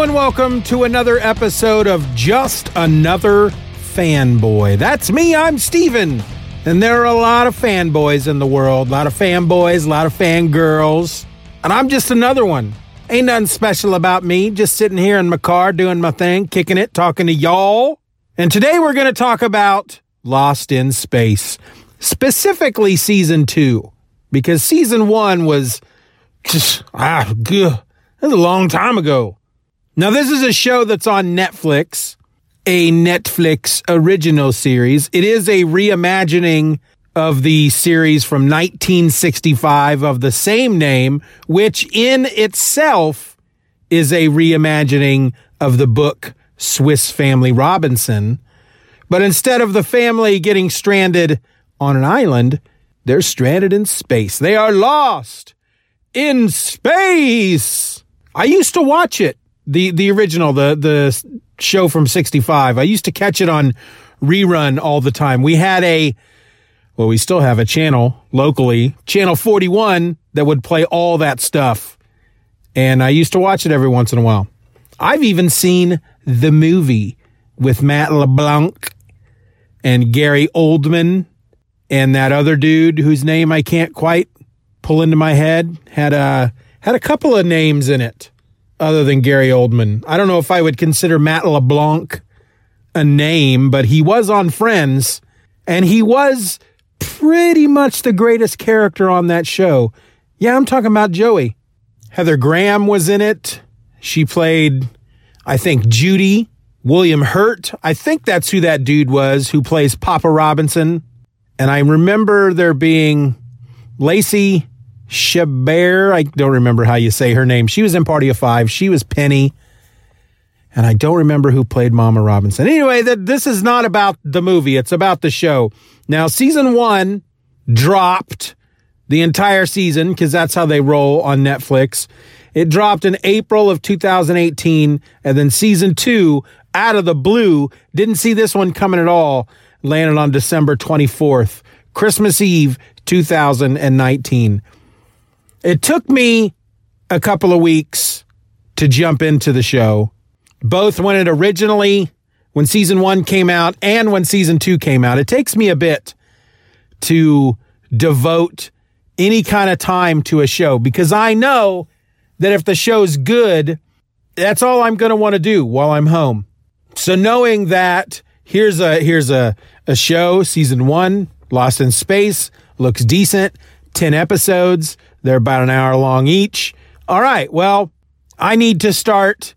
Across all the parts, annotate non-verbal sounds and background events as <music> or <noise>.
And welcome to another episode of Just Another Fanboy. That's me, I'm Steven. And there are a lot of fanboys in the world, a lot of fanboys, a lot of fangirls. And I'm just another one. Ain't nothing special about me, just sitting here in my car doing my thing, kicking it, talking to y'all. And today we're going to talk about Lost in Space, specifically season two, because season one was just, ah, good. That was a long time ago. Now, this is a show that's on Netflix, a Netflix original series. It is a reimagining of the series from 1965 of the same name, which in itself is a reimagining of the book Swiss Family Robinson. But instead of the family getting stranded on an island, they're stranded in space. They are lost in space. I used to watch it the the original, the the show from '65. I used to catch it on rerun all the time. We had a well, we still have a channel locally, channel 41, that would play all that stuff, and I used to watch it every once in a while. I've even seen the movie with Matt LeBlanc and Gary Oldman and that other dude whose name I can't quite pull into my head had a had a couple of names in it other than Gary Oldman. I don't know if I would consider Matt LeBlanc a name, but he was on Friends and he was pretty much the greatest character on that show. Yeah, I'm talking about Joey. Heather Graham was in it. She played, I think, Judy. William Hurt. I think that's who that dude was who plays Papa Robinson. And I remember there being Lacey Chabert. I don't remember how you say her name. She was in Party of Five. She was Penny. And I don't remember who played Mama Robinson. Anyway, that this is not about the movie. It's about the show. Now, season one dropped the entire season because that's how they roll on Netflix. It dropped in April of 2018. And then season two, out of the blue, didn't see this one coming at all, landed on December 24th, Christmas Eve, 2019. It took me a couple of weeks to jump into the show, both when it originally, when season one came out and when season two came out. It takes me a bit to devote any kind of time to a show because I know that if the show's good, that's all I'm going to want to do while I'm home. So knowing that here's a here's a a show season 1 Lost in Space looks decent, 10 episodes, they're about an hour long each. All right. Well, I need to start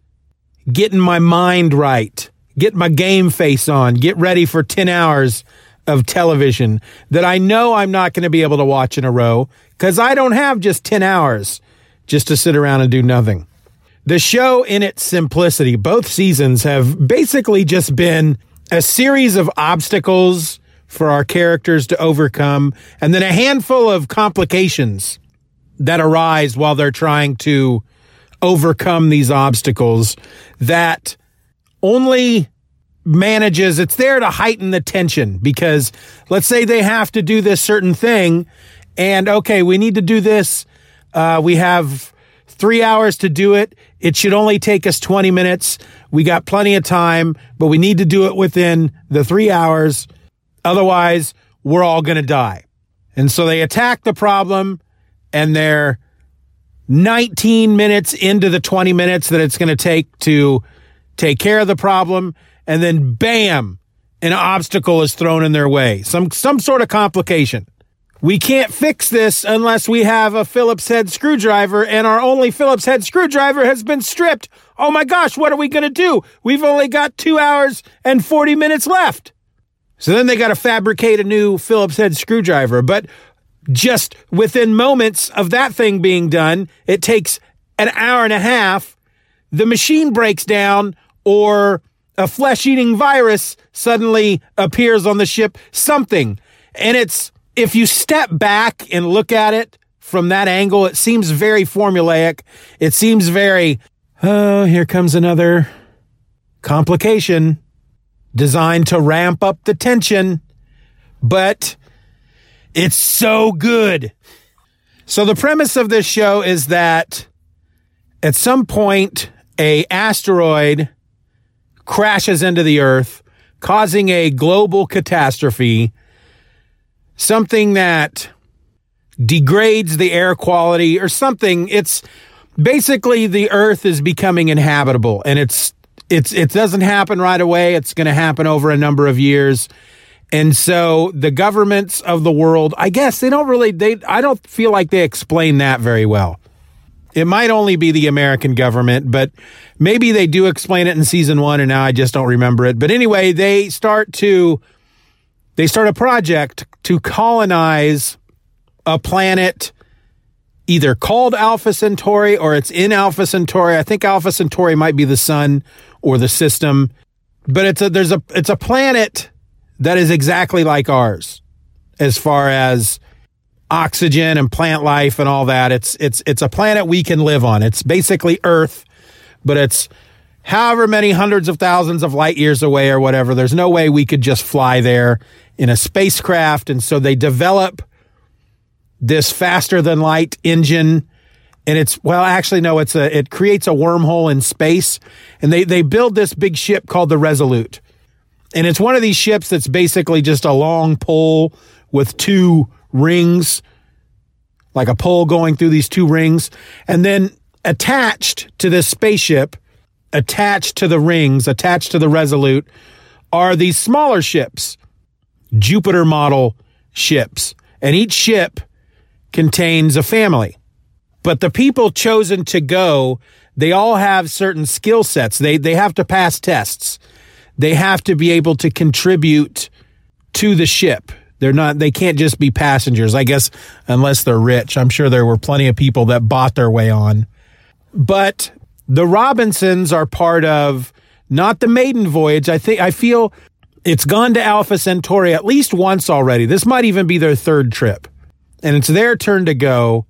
getting my mind right, get my game face on, get ready for 10 hours of television that I know I'm not going to be able to watch in a row because I don't have just 10 hours just to sit around and do nothing. The show, in its simplicity, both seasons have basically just been a series of obstacles for our characters to overcome, and then a handful of complications that arise while they're trying to overcome these obstacles that only manages it's there to heighten the tension because let's say they have to do this certain thing and okay we need to do this. Uh, we have three hours to do it. It should only take us 20 minutes. We got plenty of time but we need to do it within the three hours. Otherwise we're all going to die. And so they attack the problem and they're 19 minutes into the 20 minutes that it's going to take to take care of the problem and then bam, an obstacle is thrown in their way. Some some sort of complication. We can't fix this unless we have a Phillips head screwdriver, and our only Phillips head screwdriver has been stripped. Oh my gosh, what are we going to do? We've only got two hours and 40 minutes left. So then they got to fabricate a new Phillips head screwdriver. But just within moments of that thing being done, it takes an hour and a half. The machine breaks down or a flesh eating virus suddenly appears on the ship, something. And it's, if you step back and look at it from that angle, it seems very formulaic. It seems very, oh, here comes another complication designed to ramp up the tension. But it's so good. So the premise of this show is that at some point, a asteroid crashes into the earth, causing a global catastrophe, something that degrades the air quality or something. It's basically the earth is becoming inhabitable and it's it's it doesn't happen right away. It's going to happen over a number of years. And so the governments of the world, I guess they don't really they I don't feel like they explain that very well. It might only be the American government, but maybe they do explain it in season one and now I just don't remember it. But anyway, they start to, they start a project to colonize a planet either called Alpha Centauri or it's in Alpha Centauri. I think Alpha Centauri might be the sun or the system, but it's a, there's a, it's a planet that is exactly like ours as far as oxygen and plant life and all that. It's it's it's a planet we can live on. It's basically Earth, but it's however many hundreds of thousands of light years away or whatever. There's no way we could just fly there in a spacecraft, and so they develop this faster than light engine and it's well actually no it's a it creates a wormhole in space and they they build this big ship called the resolute and it's one of these ships that's basically just a long pole with two rings, like a pole going through these two rings. And then attached to this spaceship, attached to the rings, attached to the Resolute, are these smaller ships, Jupiter model ships. And each ship contains a family. But the people chosen to go, they all have certain skill sets. They, they have to pass tests. They have to be able to contribute to the ship. They're not, they can't just be passengers, I guess, unless they're rich. I'm sure there were plenty of people that bought their way on. But the Robinsons are part of not the maiden voyage. I think, I feel it's gone to Alpha Centauri at least once already. This might even be their third trip. And it's their turn to go.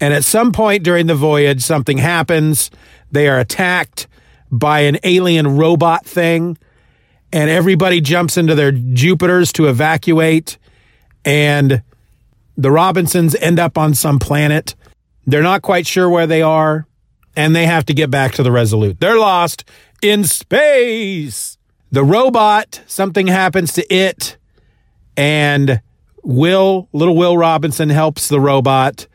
And at some point during the voyage, something happens. They are attacked by an alien robot thing, and everybody jumps into their Jupiters to evacuate and the Robinsons end up on some planet. They're not quite sure where they are, and they have to get back to the Resolute. They're lost in space. The robot, something happens to it, and Will, little Will Robinson helps the robot,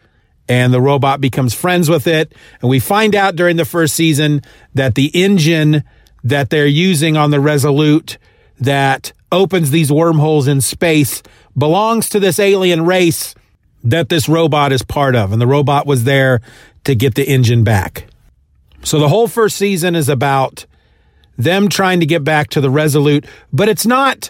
and the robot becomes friends with it. And we find out during the first season that the engine that they're using on the Resolute that opens these wormholes in space belongs to this alien race that this robot is part of. And the robot was there to get the engine back. So the whole first season is about them trying to get back to the Resolute, but it's not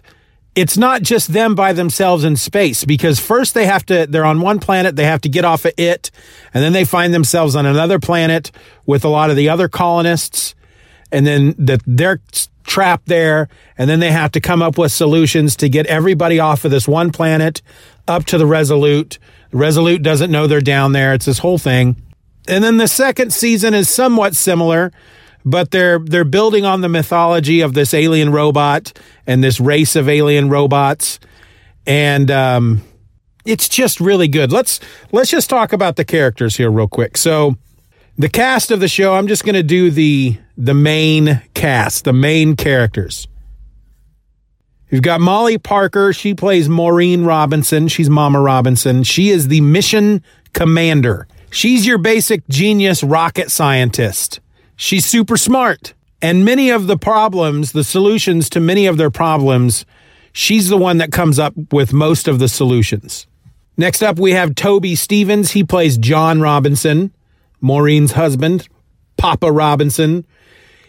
it's not just them by themselves in space because first they have to they're on one planet they have to get off of it and then they find themselves on another planet with a lot of the other colonists and then that they're trapped there, and then they have to come up with solutions to get everybody off of this one planet up to the Resolute. The Resolute doesn't know they're down there. It's this whole thing. And then the second season is somewhat similar, but they're they're building on the mythology of this alien robot and this race of alien robots, and um, it's just really good. Let's let's just talk about the characters here real quick. So the cast of the show, I'm just going to do the the main cast, the main characters. You've got Molly Parker. She plays Maureen Robinson. She's Mama Robinson. She is the mission commander. She's your basic genius rocket scientist. She's super smart. And many of the problems, the solutions to many of their problems, she's the one that comes up with most of the solutions. Next up, we have Toby Stephens. He plays John Robinson. Maureen's husband, Papa Robinson.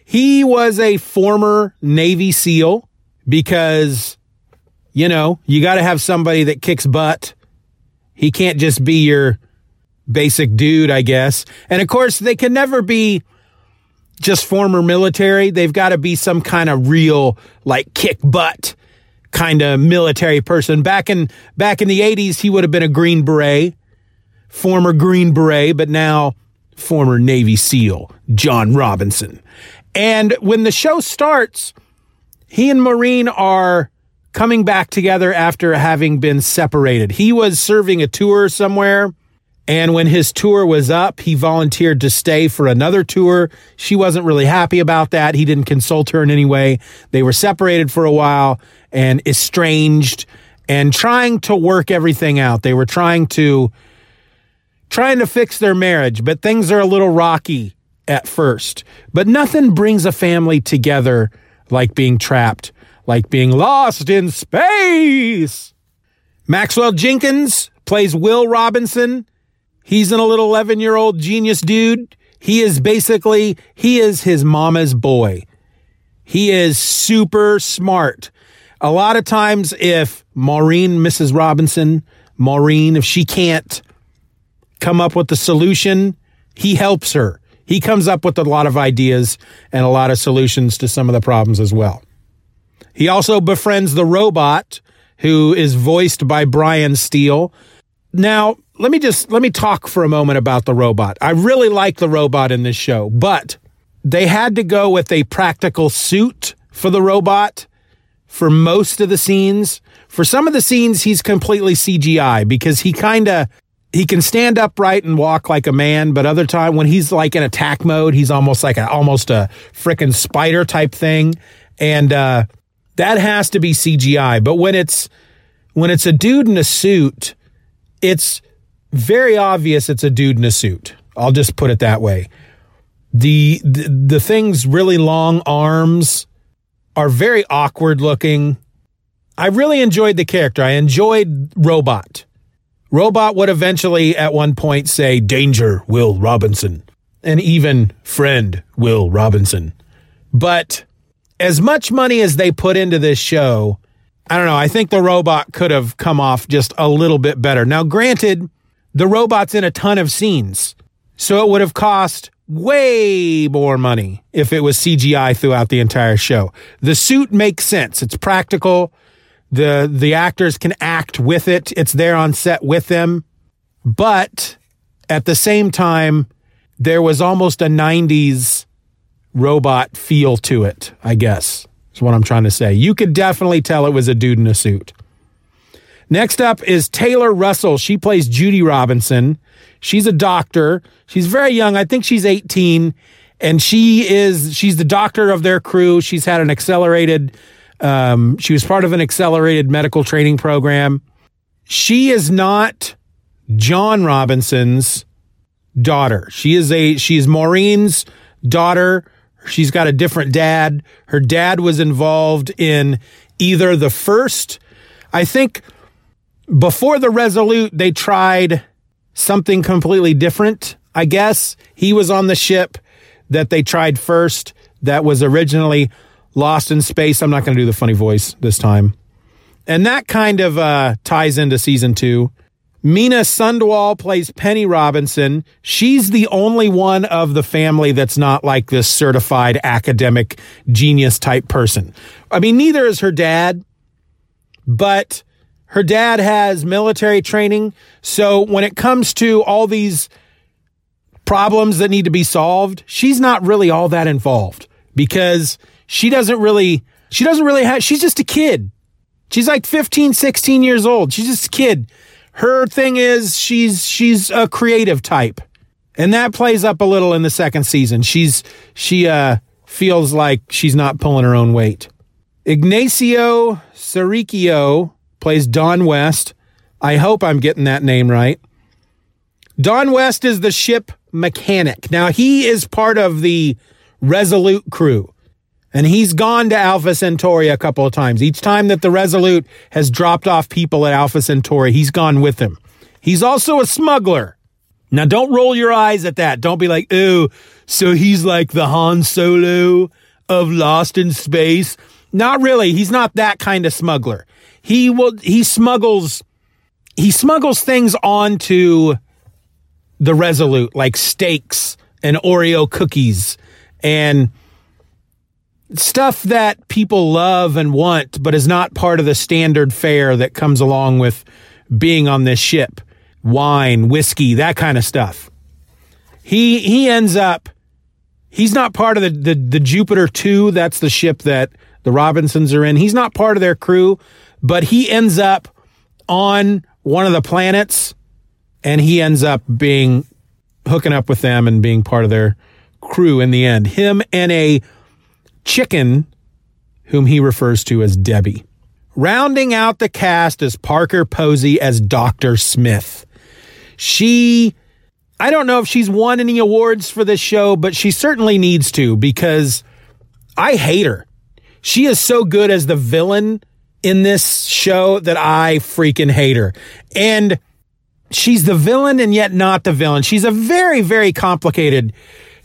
He was a former Navy SEAL because, you know, you got to have somebody that kicks butt. He can't just be your basic dude, I guess. And of course, they can never be just former military. They've got to be some kind of real, like, kick butt kind of military person. Back in back in the 80s, he would have been a Green Beret, former Green Beret, but now former Navy SEAL John Robinson. And when the show starts, he and Maureen are coming back together after having been separated. He was serving a tour somewhere. And when his tour was up, he volunteered to stay for another tour. She wasn't really happy about that. He didn't consult her in any way. They were separated for a while and estranged and trying to work everything out. They were trying to trying to fix their marriage, but things are a little rocky at first. But nothing brings a family together like being trapped, like being lost in space. Maxwell Jenkins plays Will Robinson. He's an a little 11 year old genius dude. He is basically, he is his mama's boy. He is super smart. A lot of times, if Maureen, Mrs. Robinson, Maureen, if she can't come up with the solution, he helps her. He comes up with a lot of ideas and a lot of solutions to some of the problems as well. He also befriends the robot who is voiced by Brian Steele. Now, let me just let me talk for a moment about the robot. I really like the robot in this show, but they had to go with a practical suit for the robot for most of the scenes. For some of the scenes, he's completely CGI because he kind of he can stand upright and walk like a man, but other time when he's like in attack mode, he's almost like a almost a freaking spider type thing, and uh, that has to be CGI. But when it's when it's a dude in a suit, it's very obvious it's a dude in a suit. I'll just put it that way. The the, the thing's really long arms are very awkward looking. I really enjoyed the character. I enjoyed Robot. Robot would eventually at one point say, Danger, Will Robinson, and even friend, Will Robinson. But as much money as they put into this show, I don't know. I think the robot could have come off just a little bit better. Now, granted, the robot's in a ton of scenes, so it would have cost way more money if it was CGI throughout the entire show. The suit makes sense. It's practical the the actors can act with it. It's there on set with them. But at the same time, there was almost a 90s robot feel to it, I guess. Is what I'm trying to say. You could definitely tell it was a dude in a suit. Next up is Taylor Russell. She plays Judy Robinson. She's a doctor. She's very young. I think she's 18 and she is she's the doctor of their crew. She's had an accelerated um, she was part of an accelerated medical training program. She is not John Robinson's daughter. She is a she's Maureen's daughter. She's got a different dad. Her dad was involved in either the first, I think before the Resolute, they tried something completely different. I guess he was on the ship that they tried first that was originally Lost in Space. I'm not going to do the funny voice this time. And that kind of uh, ties into season two. Mina Sundwall plays Penny Robinson. She's the only one of the family that's not like this certified academic genius type person. I mean, neither is her dad, but her dad has military training. So when it comes to all these problems that need to be solved, she's not really all that involved because she doesn't really, she doesn't really have, she's just a kid. She's like 15, 16 years old. She's just a kid her thing is she's she's a creative type. And that plays up a little in the second season. She's she uh feels like she's not pulling her own weight. Ignacio Serricchio plays Don West. I hope I'm getting that name right. Don West is the ship mechanic. Now he is part of the Resolute crew. And he's gone to Alpha Centauri a couple of times. Each time that the Resolute has dropped off people at Alpha Centauri, he's gone with them. He's also a smuggler. Now, don't roll your eyes at that. Don't be like, ooh, so he's like the Han Solo of Lost in Space. Not really. He's not that kind of smuggler. He will, he smuggles, he smuggles things onto the Resolute, like steaks and Oreo cookies and stuff that people love and want, but is not part of the standard fare that comes along with being on this ship. Wine, whiskey, that kind of stuff. He he ends up he's not part of the, the, the Jupiter 2, that's the ship that the Robinsons are in. He's not part of their crew, but he ends up on one of the planets and he ends up being hooking up with them and being part of their crew in the end. Him and a Chicken, whom he refers to as Debbie. Rounding out the cast is Parker Posey as Dr. Smith. She, I don't know if she's won any awards for this show, but she certainly needs to because I hate her. She is so good as the villain in this show that I freaking hate her. And she's the villain and yet not the villain. She's a very, very complicated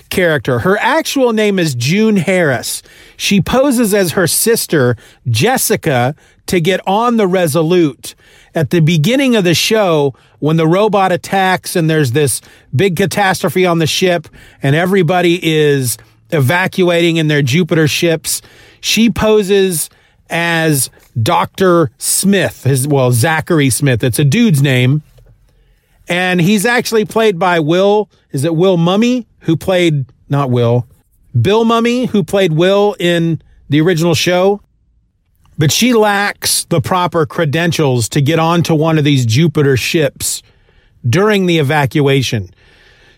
character. Her actual name is June Harris. She poses as her sister, Jessica, to get on the Resolute. At the beginning of the show, when the robot attacks and there's this big catastrophe on the ship and everybody is evacuating in their Jupiter ships, she poses as Dr. Smith, his, well, Zachary Smith. It's a dude's name. And he's actually played by Will, is it Will Mumy? Who played, not Will, Bill Mumy, who played Will in the original show. But she lacks the proper credentials to get onto one of these Jupiter ships during the evacuation.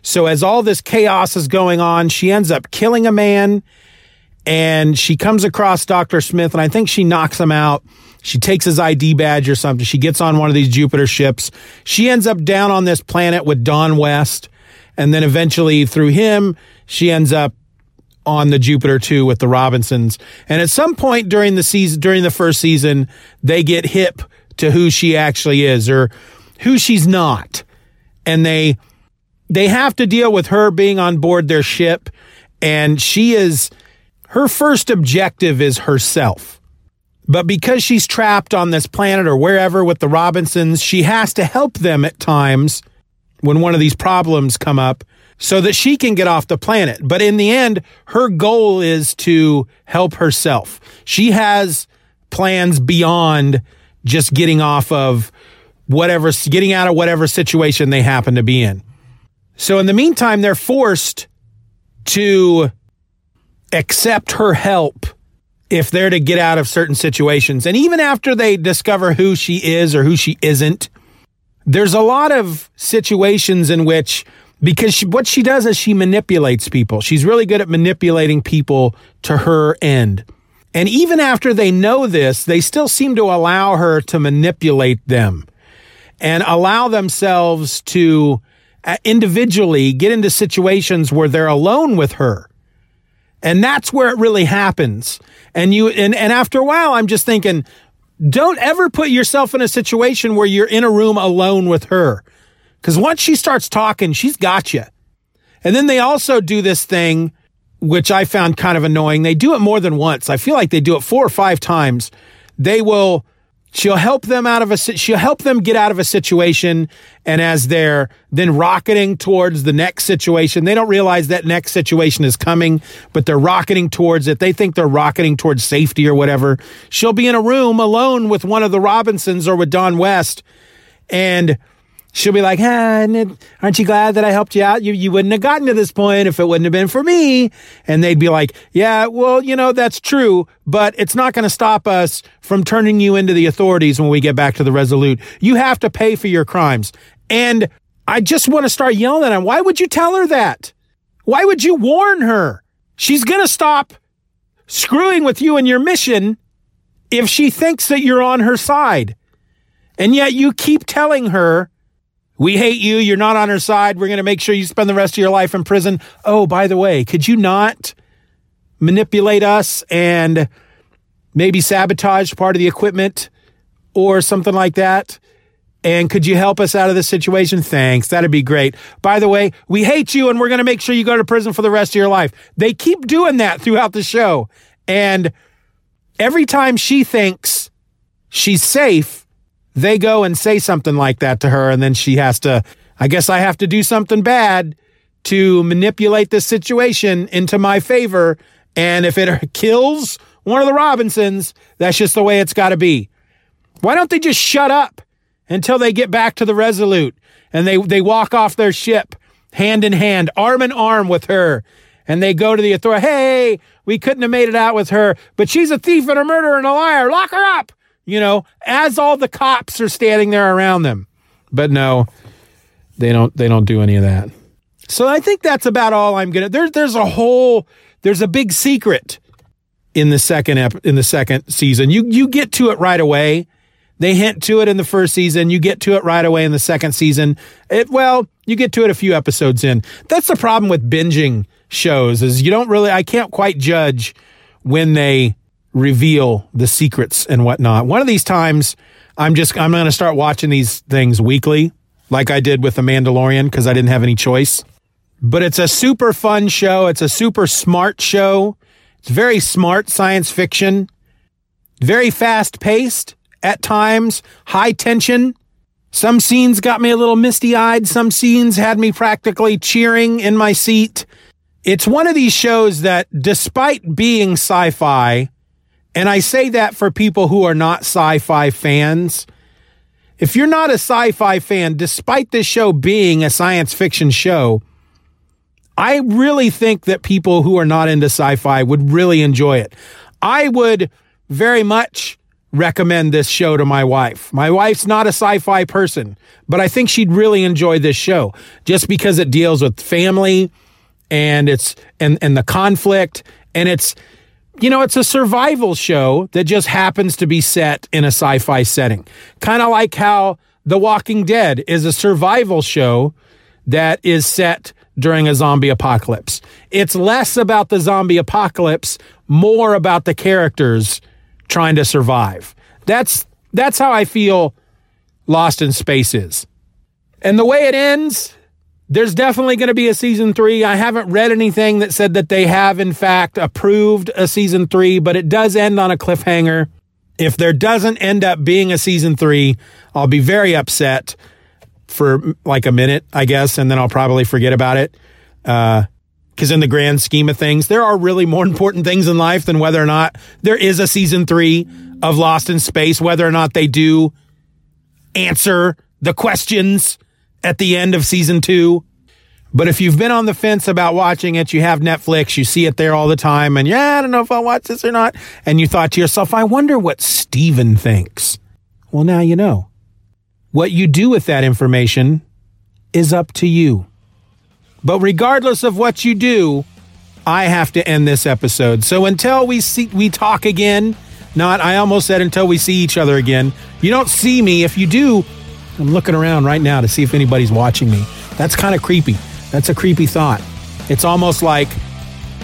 So as all this chaos is going on, she ends up killing a man and she comes across Dr. Smith and I think she knocks him out. She takes his ID badge or something. She gets on one of these Jupiter ships. She ends up down on this planet with Don West and then eventually through him, she ends up on the Jupiter 2 with the Robinsons. And at some point during the season, during the first season, they get hip to who she actually is or who she's not. And they, they have to deal with her being on board their ship. And she is, her first objective is herself. But because she's trapped on this planet or wherever with the Robinsons, she has to help them at times when one of these problems come up so that she can get off the planet. But in the end, her goal is to help herself. She has plans beyond just getting off of whatever, getting out of whatever situation they happen to be in. So in the meantime, they're forced to accept her help if they're to get out of certain situations. And even after they discover who she is or who she isn't, there's a lot of situations in which because she, what she does is she manipulates people. She's really good at manipulating people to her end. And even after they know this, they still seem to allow her to manipulate them and allow themselves to uh, individually get into situations where they're alone with her. And that's where it really happens. And you, and, and after a while, I'm just thinking, don't ever put yourself in a situation where you're in a room alone with her. Because once she starts talking, she's got you. And then they also do this thing, which I found kind of annoying. They do it more than once. I feel like they do it four or five times. They will She'll help them out of a she'll help them get out of a situation and as they're then rocketing towards the next situation, they don't realize that next situation is coming, but they're rocketing towards it. They think they're rocketing towards safety or whatever. She'll be in a room alone with one of the Robinsons or with Don West and she'll be like, hey, aren't you glad that I helped you out? You, you wouldn't have gotten to this point if it wouldn't have been for me. And they'd be like, yeah, well, you know, that's true, but it's not going to stop us from turning you into the authorities when we get back to the Resolute. You have to pay for your crimes. And I just want to start yelling at him. Why would you tell her that? Why would you warn her? She's going to stop screwing with you and your mission if she thinks that you're on her side. And yet you keep telling her we hate you. You're not on our side. We're going to make sure you spend the rest of your life in prison. Oh, by the way, could you not manipulate us and maybe sabotage part of the equipment or something like that? And could you help us out of this situation? Thanks. That'd be great. By the way, we hate you and we're going to make sure you go to prison for the rest of your life. They keep doing that throughout the show. And every time she thinks she's safe, they go and say something like that to her, and then she has to, I guess I have to do something bad to manipulate this situation into my favor. And if it <laughs> kills one of the Robinsons, that's just the way it's got to be. Why don't they just shut up until they get back to the Resolute and they, they walk off their ship hand in hand, arm in arm with her, and they go to the authority. Hey, we couldn't have made it out with her, but she's a thief and a murderer and a liar. Lock her up you know, as all the cops are standing there around them. But no, they don't they don't do any of that. So I think that's about all I'm gonna there's there's a whole there's a big secret in the second ep, in the second season. You you get to it right away. They hint to it in the first season. You get to it right away in the second season. It well, you get to it a few episodes in. That's the problem with binging shows is you don't really I can't quite judge when they reveal the secrets and whatnot. One of these times, I'm just I'm going to start watching these things weekly, like I did with The Mandalorian, because I didn't have any choice. But it's a super fun show. It's a super smart show. It's very smart science fiction, very fast paced at times, high tension. Some scenes got me a little misty eyed. Some scenes had me practically cheering in my seat. It's one of these shows that, despite being sci fi, and I say that for people who are not sci fi fans. If you're not a sci fi fan, despite this show being a science fiction show, I really think that people who are not into sci fi would really enjoy it. I would very much recommend this show to my wife. My wife's not a sci fi person, but I think she'd really enjoy this show just because it deals with family and it's and and the conflict and it's you know, it's a survival show that just happens to be set in a sci fi setting. Kind of like how The Walking Dead is a survival show that is set during a zombie apocalypse. It's less about the zombie apocalypse, more about the characters trying to survive. That's that's how I feel Lost in Space is. And the way it ends, there's definitely going to be a season three. I haven't read anything that said that they have, in fact, approved a season three, but it does end on a cliffhanger. If there doesn't end up being a season three, I'll be very upset for like a minute, I guess, and then I'll probably forget about it. Because uh, in the grand scheme of things, there are really more <laughs> important things in life than whether or not there is a season three of Lost in Space, whether or not they do answer the questions at the end of season two. But if you've been on the fence about watching it, you have Netflix, you see it there all the time, and yeah, I don't know if I'll watch this or not. And you thought to yourself, I wonder what Steven thinks. Well, now you know. What you do with that information is up to you. But regardless of what you do, I have to end this episode. So until we see we talk again, not I almost said until we see each other again. You don't see me. If you do, I'm looking around right now to see if anybody's watching me. That's kind of creepy. That's a creepy thought. It's almost like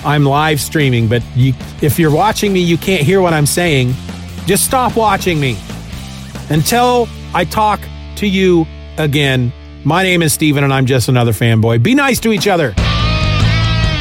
I'm live streaming, but you, if you're watching me, you can't hear what I'm saying. Just stop watching me until I talk to you again. My name is Steven, and I'm just another fanboy. Be nice to each other.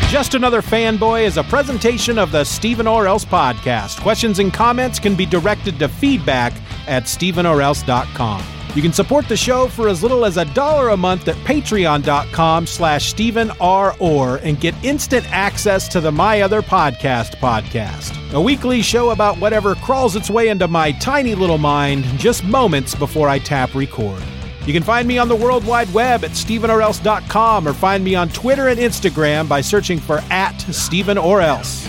Just Another Fanboy is a presentation of the Stephen or Else podcast. Questions and comments can be directed to feedback at stephenorelse.com. You can support the show for as little as a dollar a month at patreon.com slash Stephen R. Orr and get instant access to the My Other Podcast podcast, a weekly show about whatever crawls its way into my tiny little mind just moments before I tap record. You can find me on the World Wide Web at StephenOrElse.com or find me on Twitter and Instagram by searching for at Stephen or Else.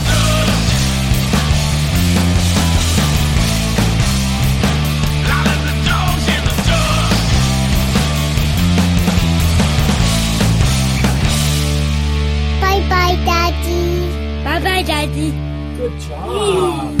Good job.